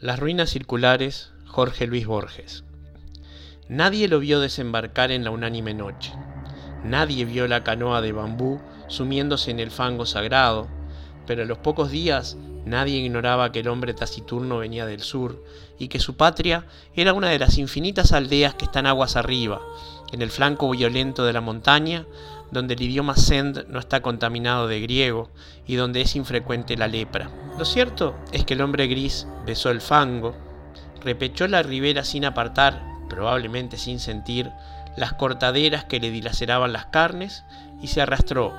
Las ruinas circulares, Jorge Luis Borges. Nadie lo vio desembarcar en la unánime noche. Nadie vio la canoa de bambú sumiéndose en el fango sagrado, pero a los pocos días nadie ignoraba que el hombre taciturno venía del sur y que su patria era una de las infinitas aldeas que están aguas arriba, en el flanco violento de la montaña, donde el idioma send no está contaminado de griego y donde es infrecuente la lepra. Lo cierto es que el hombre gris besó el fango, repechó la ribera sin apartar, probablemente sin sentir, las cortaderas que le dilaceraban las carnes y se arrastró,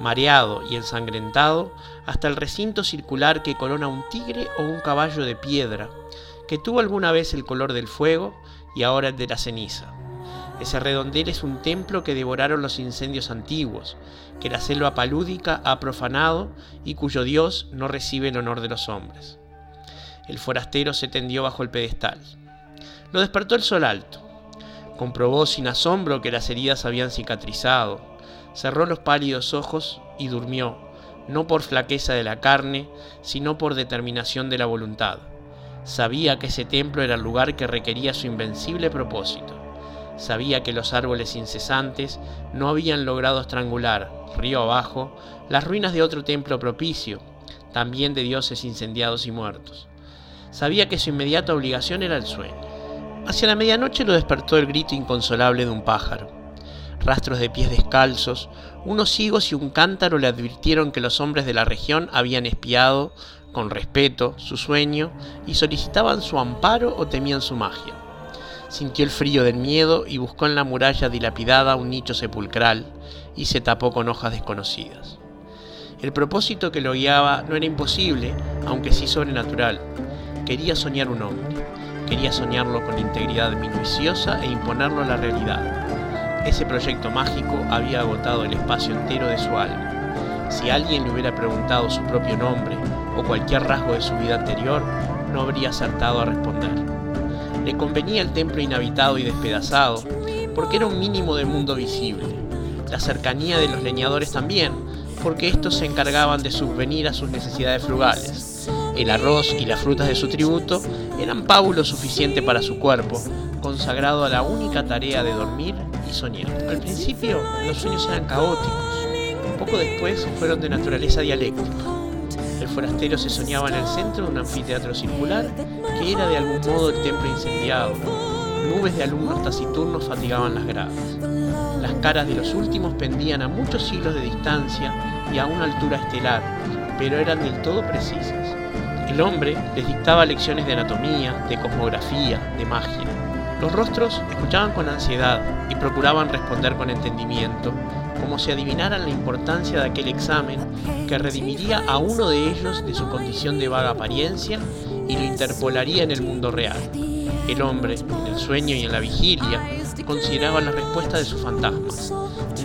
mareado y ensangrentado, hasta el recinto circular que corona un tigre o un caballo de piedra, que tuvo alguna vez el color del fuego y ahora el de la ceniza. Ese redondel es un templo que devoraron los incendios antiguos, que la selva palúdica ha profanado y cuyo Dios no recibe el honor de los hombres. El forastero se tendió bajo el pedestal. Lo despertó el sol alto. Comprobó sin asombro que las heridas habían cicatrizado. Cerró los pálidos ojos y durmió, no por flaqueza de la carne, sino por determinación de la voluntad. Sabía que ese templo era el lugar que requería su invencible propósito. Sabía que los árboles incesantes no habían logrado estrangular, río abajo, las ruinas de otro templo propicio, también de dioses incendiados y muertos. Sabía que su inmediata obligación era el sueño. Hacia la medianoche lo despertó el grito inconsolable de un pájaro. Rastros de pies descalzos, unos higos y un cántaro le advirtieron que los hombres de la región habían espiado, con respeto, su sueño y solicitaban su amparo o temían su magia. Sintió el frío del miedo y buscó en la muralla dilapidada un nicho sepulcral y se tapó con hojas desconocidas. El propósito que lo guiaba no era imposible, aunque sí sobrenatural. Quería soñar un hombre, quería soñarlo con integridad minuciosa e imponerlo a la realidad. Ese proyecto mágico había agotado el espacio entero de su alma. Si alguien le hubiera preguntado su propio nombre o cualquier rasgo de su vida anterior, no habría acertado a responder. Le convenía el templo inhabitado y despedazado, porque era un mínimo del mundo visible. La cercanía de los leñadores también, porque estos se encargaban de subvenir a sus necesidades frugales. El arroz y las frutas de su tributo eran pábulo suficiente para su cuerpo, consagrado a la única tarea de dormir y soñar. Al principio los sueños eran caóticos, poco después fueron de naturaleza dialéctica. El forastero se soñaba en el centro de un anfiteatro circular que era de algún modo el templo incendiado. Nubes de alumnos taciturnos fatigaban las gradas. Las caras de los últimos pendían a muchos siglos de distancia y a una altura estelar, pero eran del todo precisas. El hombre les dictaba lecciones de anatomía, de cosmografía, de magia. Los rostros escuchaban con ansiedad y procuraban responder con entendimiento, como si adivinaran la importancia de aquel examen que redimiría a uno de ellos de su condición de vaga apariencia y lo interpolaría en el mundo real. El hombre, en el sueño y en la vigilia, consideraba la respuesta de sus fantasmas.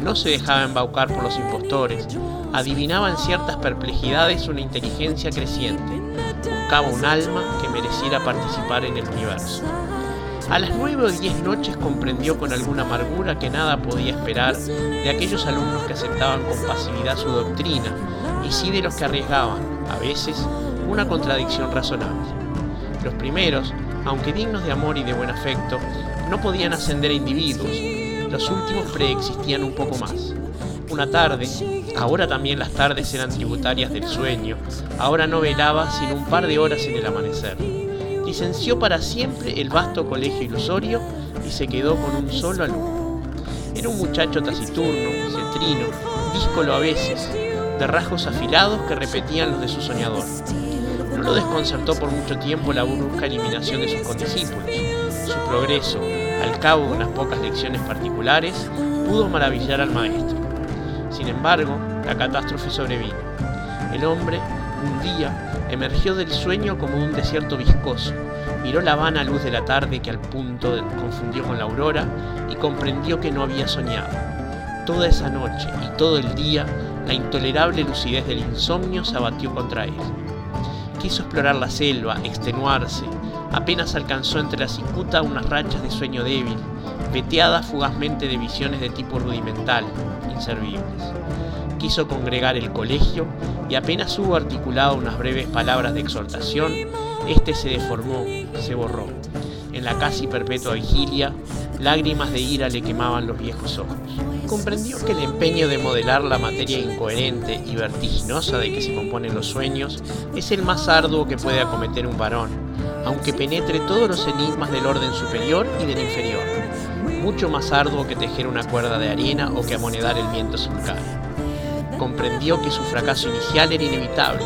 No se dejaba embaucar por los impostores, adivinaba en ciertas perplejidades una inteligencia creciente, buscaba un alma que mereciera participar en el universo. A las nueve o diez noches comprendió con alguna amargura que nada podía esperar de aquellos alumnos que aceptaban con pasividad su doctrina y sí de los que arriesgaban, a veces, una contradicción razonable. Los primeros, aunque dignos de amor y de buen afecto, no podían ascender a individuos, los últimos preexistían un poco más. Una tarde, ahora también las tardes eran tributarias del sueño, ahora no velaba sino un par de horas en el amanecer. Licenció para siempre el vasto colegio ilusorio y se quedó con un solo alumno. Era un muchacho taciturno, cetrino, díscolo a veces, de rasgos afilados que repetían los de su soñador. No lo desconcertó por mucho tiempo la brusca eliminación de sus condiscípulos. Su progreso, al cabo de unas pocas lecciones particulares, pudo maravillar al maestro. Sin embargo, la catástrofe sobrevino. El hombre, un día, emergió del sueño como un desierto viscoso, miró la vana luz de la tarde que al punto confundió con la aurora y comprendió que no había soñado. Toda esa noche y todo el día, la intolerable lucidez del insomnio se abatió contra él quiso explorar la selva, extenuarse, apenas alcanzó entre la cicuta unas rachas de sueño débil, veteadas fugazmente de visiones de tipo rudimental, inservibles. Quiso congregar el colegio y apenas hubo articulado unas breves palabras de exhortación, Este se deformó, se borró. En la casi perpetua vigilia, lágrimas de ira le quemaban los viejos ojos. Comprendió que el empeño de modelar la materia incoherente y vertiginosa de que se componen los sueños es el más arduo que puede acometer un varón, aunque penetre todos los enigmas del orden superior y del inferior. Mucho más arduo que tejer una cuerda de arena o que amonedar el viento sulcano. Comprendió que su fracaso inicial era inevitable.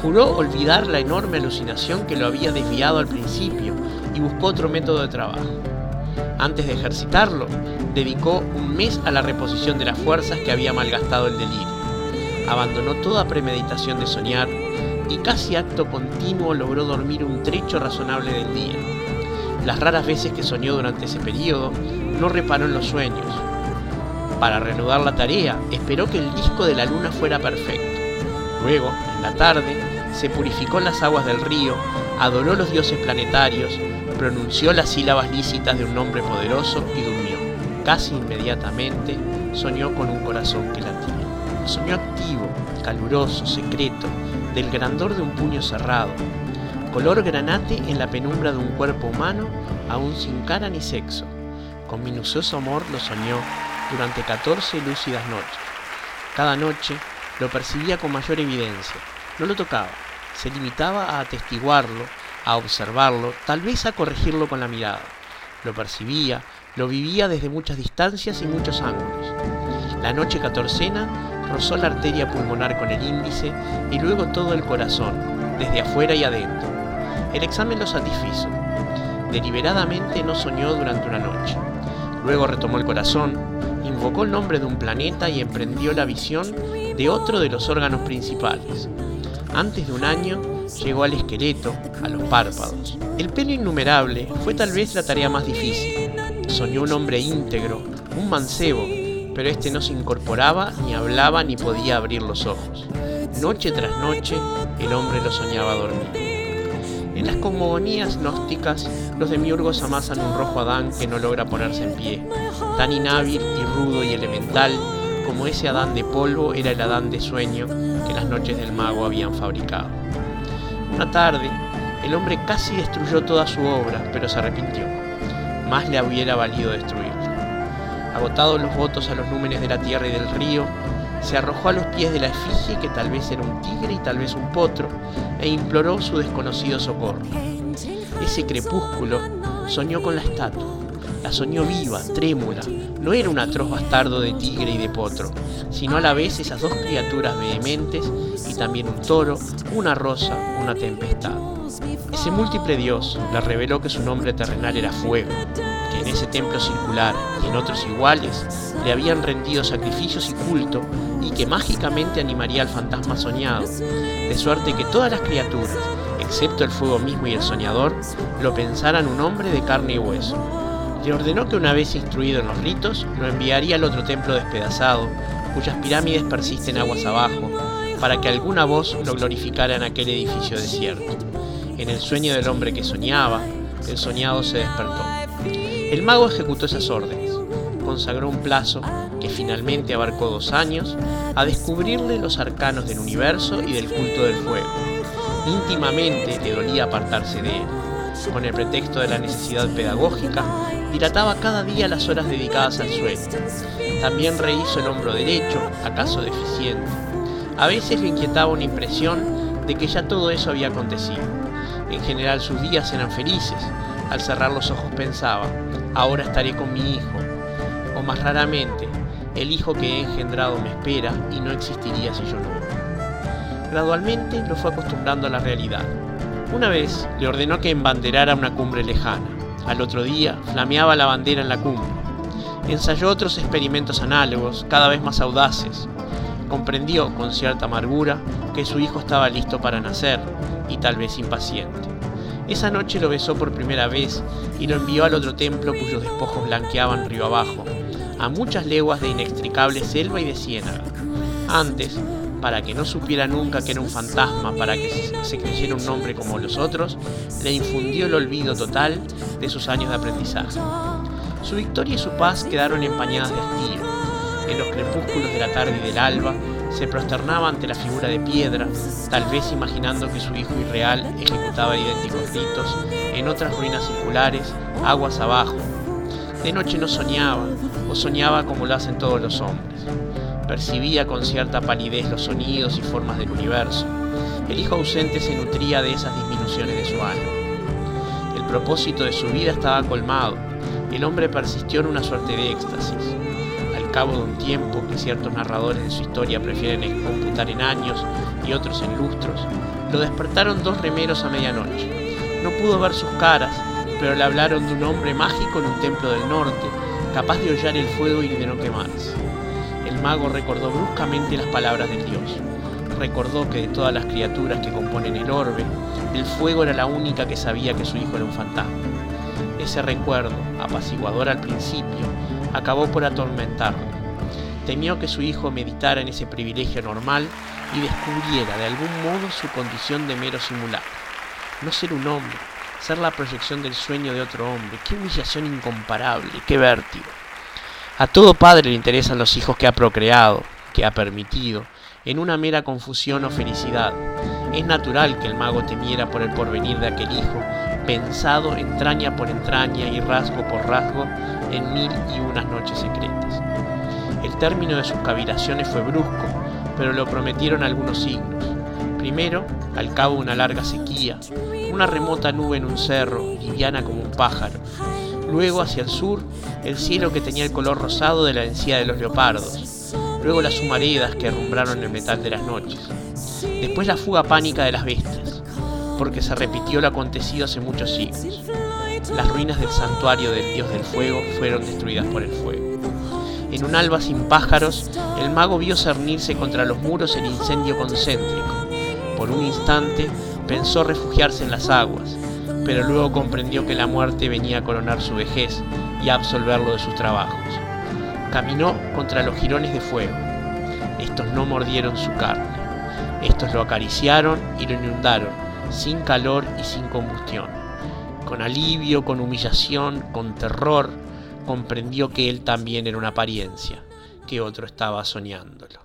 Juró olvidar la enorme alucinación que lo había desviado al principio y buscó otro método de trabajo. Antes de ejercitarlo, dedicó un mes a la reposición de las fuerzas que había malgastado el delirio. Abandonó toda premeditación de soñar y casi acto continuo logró dormir un trecho razonable del día. Las raras veces que soñó durante ese periodo, no reparó en los sueños. Para reanudar la tarea, esperó que el disco de la luna fuera perfecto. Luego, en la tarde, se purificó en las aguas del río, adoró los dioses planetarios, pronunció las sílabas lícitas de un nombre poderoso y durmió. Casi inmediatamente soñó con un corazón que latía. Soñó activo, caluroso, secreto, del grandor de un puño cerrado, color granate en la penumbra de un cuerpo humano aún sin cara ni sexo. Con minucioso amor lo soñó durante 14 lúcidas noches. Cada noche lo percibía con mayor evidencia. No lo tocaba, se limitaba a atestiguarlo, a observarlo, tal vez a corregirlo con la mirada. Lo percibía, lo vivía desde muchas distancias y muchos ángulos. La noche catorcena rozó la arteria pulmonar con el índice y luego todo el corazón, desde afuera y adentro. El examen lo satisfizo. Deliberadamente no soñó durante una noche. Luego retomó el corazón, el nombre de un planeta y emprendió la visión de otro de los órganos principales. Antes de un año llegó al esqueleto, a los párpados. El pelo innumerable fue tal vez la tarea más difícil. Soñó un hombre íntegro, un mancebo, pero este no se incorporaba, ni hablaba, ni podía abrir los ojos. Noche tras noche, el hombre lo soñaba dormir. En las cosmogonías gnósticas, los demiurgos amasan un rojo Adán que no logra ponerse en pie, tan inhábil y rudo y elemental como ese Adán de polvo era el Adán de sueño que las noches del mago habían fabricado. Una tarde, el hombre casi destruyó toda su obra, pero se arrepintió. Más le hubiera valido destruirla. Agotados los votos a los númenes de la tierra y del río, se arrojó a los pies de la efigie que tal vez era un tigre y tal vez un potro, e imploró su desconocido socorro. Ese crepúsculo soñó con la estatua. La soñó viva, trémula. No era un atroz bastardo de tigre y de potro, sino a la vez esas dos criaturas vehementes y también un toro, una rosa, una tempestad. Ese múltiple dios le reveló que su nombre terrenal era fuego, que en ese templo circular y en otros iguales le habían rendido sacrificios y culto y que mágicamente animaría al fantasma soñado, de suerte que todas las criaturas, excepto el fuego mismo y el soñador, lo pensaran un hombre de carne y hueso. Le ordenó que una vez instruido en los ritos, lo enviaría al otro templo despedazado, cuyas pirámides persisten aguas abajo, para que alguna voz lo glorificara en aquel edificio desierto. En el sueño del hombre que soñaba, el soñado se despertó. El mago ejecutó esas órdenes, consagró un plazo, que finalmente abarcó dos años, a descubrirle los arcanos del universo y del culto del fuego. Íntimamente le dolía apartarse de él. Con el pretexto de la necesidad pedagógica, dilataba cada día las horas dedicadas al sueño. También rehizo el hombro derecho, acaso deficiente. A veces le inquietaba una impresión de que ya todo eso había acontecido. En general sus días eran felices. Al cerrar los ojos pensaba, ahora estaré con mi hijo. O más raramente, el hijo que he engendrado me espera y no existiría si yo no. Gradualmente lo fue acostumbrando a la realidad. Una vez le ordenó que embanderara una cumbre lejana. Al otro día flameaba la bandera en la cumbre. Ensayó otros experimentos análogos, cada vez más audaces. Comprendió con cierta amargura que su hijo estaba listo para nacer y tal vez impaciente. Esa noche lo besó por primera vez y lo envió al otro templo cuyos despojos blanqueaban río abajo, a muchas leguas de inextricable selva y de ciénaga. Antes, para que no supiera nunca que era un fantasma, para que se creyera un nombre como los otros, le infundió el olvido total de sus años de aprendizaje. Su victoria y su paz quedaron empañadas de hastío. En los crepúsculos de la tarde y del alba Se prosternaba ante la figura de piedra, tal vez imaginando que su hijo irreal ejecutaba idénticos ritos en otras ruinas circulares, aguas abajo. De noche no soñaba, o soñaba como lo hacen todos los hombres. Percibía con cierta palidez los sonidos y formas del universo. El hijo ausente se nutría de esas disminuciones de su alma. El propósito de su vida estaba colmado. El hombre persistió en una suerte de éxtasis cabo de un tiempo que ciertos narradores de su historia prefieren computar en años y otros en lustros, lo despertaron dos remeros a medianoche. No pudo ver sus caras, pero le hablaron de un hombre mágico en un templo del norte, capaz de hollar el fuego y de no quemarse. El mago recordó bruscamente las palabras del dios. Recordó que de todas las criaturas que componen el orbe, el fuego era la única que sabía que su hijo era un fantasma. Ese recuerdo, apaciguador al principio, acabó por atormentarlo. Temió que su hijo meditara en ese privilegio normal y descubriera de algún modo su condición de mero simulacro. No ser un hombre, ser la proyección del sueño de otro hombre, qué humillación incomparable, qué vértigo. A todo padre le interesan los hijos que ha procreado, que ha permitido, en una mera confusión o felicidad. Es natural que el mago temiera por el porvenir de aquel hijo, pensado entraña por entraña y rasgo por rasgo en mil y unas noches secretas. El término de sus cavilaciones fue brusco, pero lo prometieron algunos signos. Primero, al cabo de una larga sequía, una remota nube en un cerro, liviana como un pájaro. Luego, hacia el sur, el cielo que tenía el color rosado de la encía de los leopardos. Luego las humaredas que arrumbraron el metal de las noches. Después la fuga pánica de las bestias, porque se repitió lo acontecido hace muchos siglos las ruinas del santuario del dios del fuego fueron destruidas por el fuego. En un alba sin pájaros, el mago vio cernirse contra los muros el incendio concéntrico. Por un instante pensó refugiarse en las aguas, pero luego comprendió que la muerte venía a coronar su vejez y a absolverlo de sus trabajos. Caminó contra los jirones de fuego. Estos no mordieron su carne. Estos lo acariciaron y lo inundaron, sin calor y sin combustión con alivio, con humillación, con terror, comprendió que él también era una apariencia, que otro estaba soñándolo.